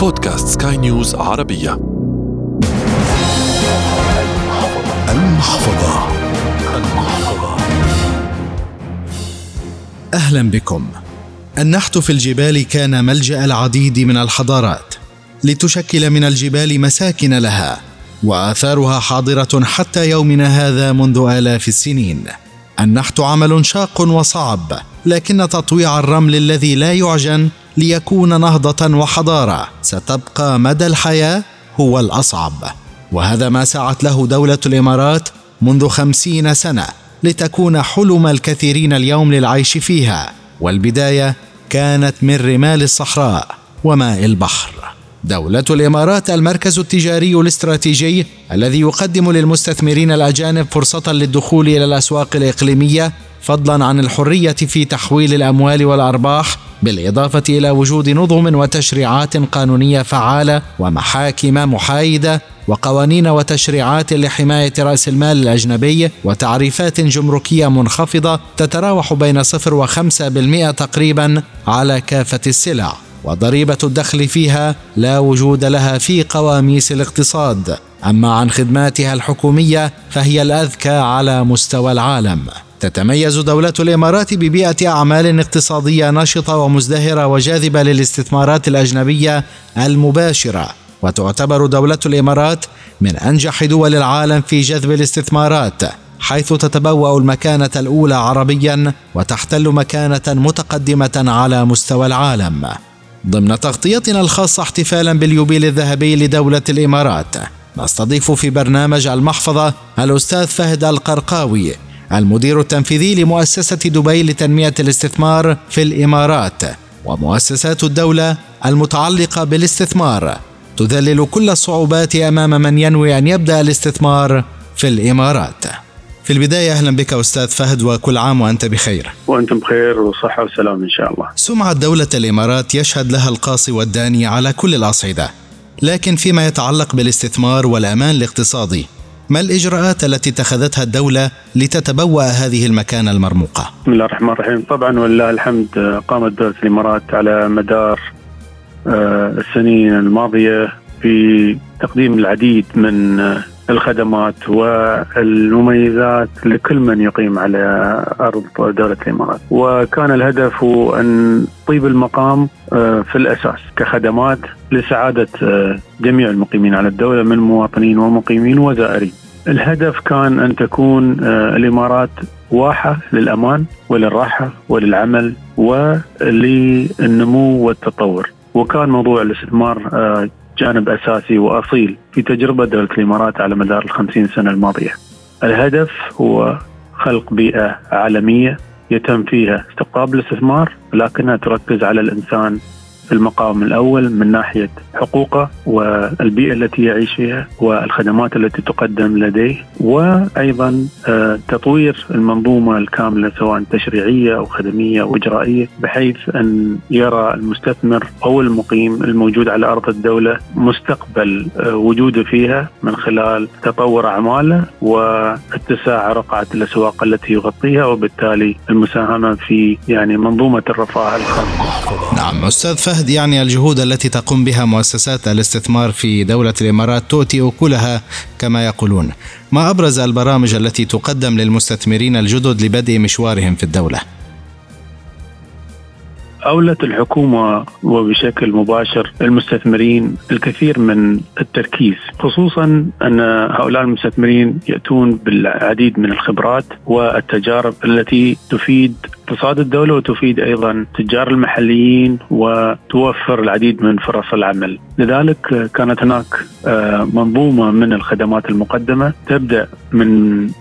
بودكاست سكاي نيوز عربية المحفظة المحفظة أهلا بكم. النحت في الجبال كان ملجأ العديد من الحضارات لتشكل من الجبال مساكن لها وآثارها حاضرة حتى يومنا هذا منذ آلاف السنين. النحت عمل شاق وصعب لكن تطويع الرمل الذي لا يعجن ليكون نهضة وحضارة ستبقى مدى الحياة هو الأصعب. وهذا ما سعت له دولة الإمارات منذ خمسين سنة لتكون حلم الكثيرين اليوم للعيش فيها والبداية كانت من رمال الصحراء وماء البحر. دولة الإمارات المركز التجاري الاستراتيجي الذي يقدم للمستثمرين الأجانب فرصة للدخول إلى الأسواق الإقليمية فضلا عن الحرية في تحويل الأموال والأرباح بالإضافة إلى وجود نظم وتشريعات قانونية فعالة ومحاكم محايدة وقوانين وتشريعات لحماية رأس المال الأجنبي وتعريفات جمركية منخفضة تتراوح بين صفر وخمسة بالمئة تقريبا على كافة السلع. وضريبة الدخل فيها لا وجود لها في قواميس الاقتصاد. أما عن خدماتها الحكومية فهي الأذكى على مستوى العالم. تتميز دولة الإمارات ببيئة أعمال اقتصادية نشطة ومزدهرة وجاذبة للاستثمارات الأجنبية المباشرة. وتعتبر دولة الإمارات من أنجح دول العالم في جذب الاستثمارات حيث تتبوأ المكانة الأولى عربيا وتحتل مكانة متقدمة على مستوى العالم. ضمن تغطيتنا الخاصة احتفالا باليوبيل الذهبي لدولة الإمارات. نستضيف في برنامج المحفظة الأستاذ فهد القرقاوي المدير التنفيذي لمؤسسة دبي لتنمية الاستثمار في الإمارات ومؤسسات الدولة المتعلقة بالاستثمار. تذلل كل الصعوبات أمام من ينوي أن يبدأ الاستثمار في الإمارات. في البداية أهلا بك أستاذ فهد وكل عام وأنت بخير وأنتم بخير وصحة وسلام إن شاء الله. سمعة دولة الإمارات يشهد لها القاصي والداني على كل الأصعدة لكن فيما يتعلق بالاستثمار والأمان الاقتصادي ما الإجراءات التي اتخذتها الدولة لتتبوأ هذه المكانة المرموقة؟ بسم الله الرحمن الرحيم، طبعا ولله الحمد قامت دولة الإمارات على مدار آه، السنين الماضية في تقديم العديد من آه، الخدمات والمميزات لكل من يقيم على أرض دولة الإمارات، وكان الهدف هو أن طيب المقام آه، في الأساس كخدمات لسعادة آه، جميع المقيمين على الدولة من مواطنين ومقيمين وزائرين. الهدف كان أن تكون آه، الإمارات واحة للأمان وللراحة وللعمل وللنمو والتطور. وكان موضوع الاستثمار جانب أساسي وأصيل في تجربة دولة الإمارات على مدار الخمسين سنة الماضية. الهدف هو خلق بيئة عالمية يتم فيها استقطاب الاستثمار لكنها تركز على الإنسان في المقام الأول من ناحية حقوقه والبيئة التي يعيش فيها والخدمات التي تقدم لديه وأيضا آه، تطوير المنظومة الكاملة سواء تشريعية أو خدمية أو إجرائية بحيث أن يرى المستثمر أو المقيم الموجود على أرض الدولة مستقبل آه، وجوده فيها من خلال تطور أعماله واتساع رقعة الأسواق التي يغطيها وبالتالي المساهمة في يعني منظومة الرفاه الخاصه. نعم أستاذ فهد يعني الجهود التي تقوم بها مؤسسات الاستثمار في دولة الإمارات تؤتي أكلها كما يقولون ما أبرز البرامج التي تقدم للمستثمرين الجدد لبدء مشوارهم في الدولة؟ أولت الحكومة وبشكل مباشر المستثمرين الكثير من التركيز خصوصا أن هؤلاء المستثمرين يأتون بالعديد من الخبرات والتجارب التي تفيد اقتصاد الدولة وتفيد أيضا التجار المحليين وتوفر العديد من فرص العمل. لذلك كانت هناك آه، منظومة من الخدمات المقدمة تبدأ من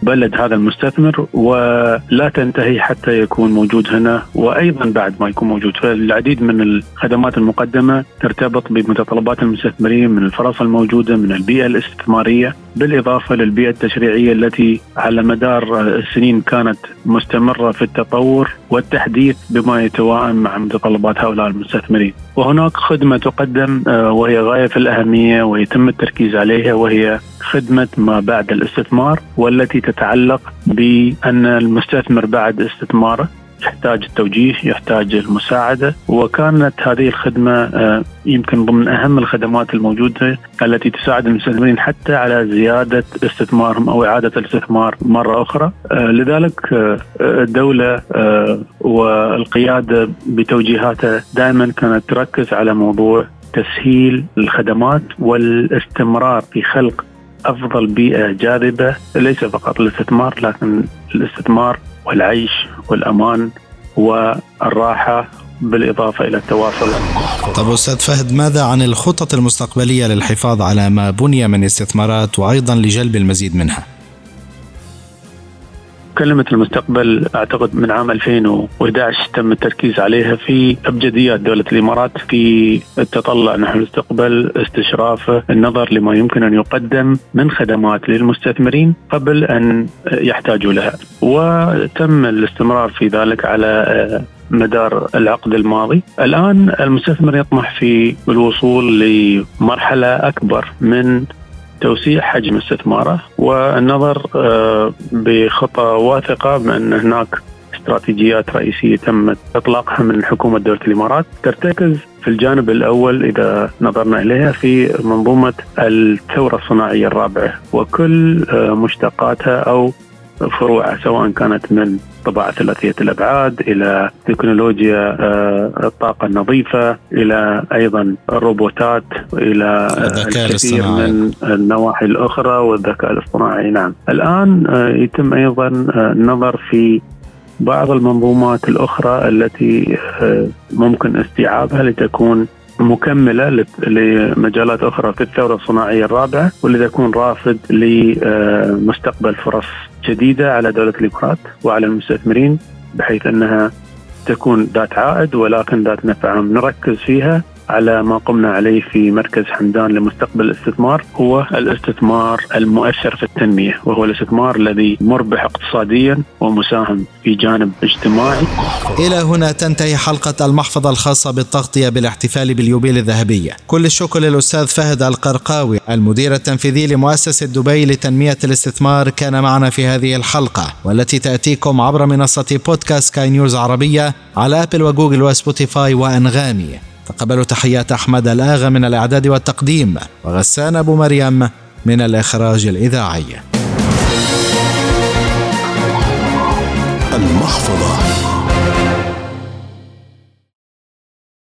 بلد هذا المستثمر ولا تنتهي حتى يكون موجود هنا وأيضا بعد ما يكون موجود. فالعديد من الخدمات المقدمة ترتبط بمتطلبات المستثمرين من الفرص الموجودة من البيئة الاستثمارية بالإضافة للبيئة التشريعية التي على مدار السنين كانت مستمرة في التطور. والتحديث بما يتوائم مع متطلبات هؤلاء المستثمرين. وهناك خدمة تقدم آه، وهي غاية في الأهمية ويتم التركيز عليها وهي خدمة ما بعد الاستثمار والتي تتعلق بأن المستثمر بعد استثماره يحتاج التوجيه يحتاج المساعدة. وكانت هذه الخدمة آه، يمكن ضمن أهم الخدمات الموجودة التي تساعد المستثمرين حتى على زيادة استثمارهم أو إعادة الاستثمار مرة أخرى. آه، لذلك آه، الدولة والقيادة بتوجيهاتها دائما كانت تركز على موضوع تسهيل الخدمات والاستمرار في خلق أفضل بيئة جاذبة ليس فقط للاستثمار لكن الاستثمار والعيش والأمان والراحة بالإضافة إلى التواصل. طب أستاذ فهد ماذا عن الخطط المستقبلية للحفاظ على ما بني من استثمارات وأيضا لجلب المزيد منها؟ كلمة المستقبل أعتقد من عام 2011 تم التركيز عليها في أبجديات دولة الإمارات في التطلع نحو المستقبل استشرافه النظر لما يمكن أن يقدم من خدمات للمستثمرين قبل أن يحتاجوا لها. وتم الاستمرار في ذلك على مدار العقد الماضي. الآن المستثمر يطمح في الوصول لمرحلة أكبر من توسيع حجم استثماره والنظر آه، بخطى واثقة بأن هناك استراتيجيات رئيسية تم إطلاقها من حكومة دولة الإمارات. ترتكز في الجانب الأول إذا نظرنا إليها في منظومة الثورة الصناعية الرابعة وكل آه، مشتقاتها أو فروعها سواء كانت من طباعة ثلاثية الأبعاد إلى تكنولوجيا آه، الطاقة النظيفة إلى أيضا الروبوتات إلى الكثير من النواحي الأخرى والذكاء الاصطناعي. نعم. الآن آه، يتم أيضا آه، النظر في بعض المنظومات الأخرى التي ممكن استيعابها لتكون مكملة لمجالات أخرى في الثورة الصناعية الرابعة واللي يكون رافد لمستقبل فرص جديدة على دولة الامارات وعلى المستثمرين بحيث أنها تكون ذات عائد ولكن ذات نفع. نركز فيها على ما قمنا عليه في مركز حمدان لمستقبل الاستثمار هو الاستثمار المؤثر في التنمية وهو الاستثمار الذي مربح اقتصاديا ومساهم في جانب اجتماعي. إلى هنا تنتهي حلقة المحفظة الخاصة بالتغطية بالاحتفال باليوبيل الذهبية. كل الشكر للأستاذ فهد القرقاوي المدير التنفيذي لمؤسسة دبي لتنمية الاستثمار كان معنا في هذه الحلقة والتي تأتيكم عبر منصة بودكاست سكاي نيوز عربية على أبل وجوجل وسبوتيفاي وأنغامي. تقبلوا تحيات أحمد الآغا من الإعداد والتقديم وغسان أبو مريم من الإخراج الإذاعي. المحفظة.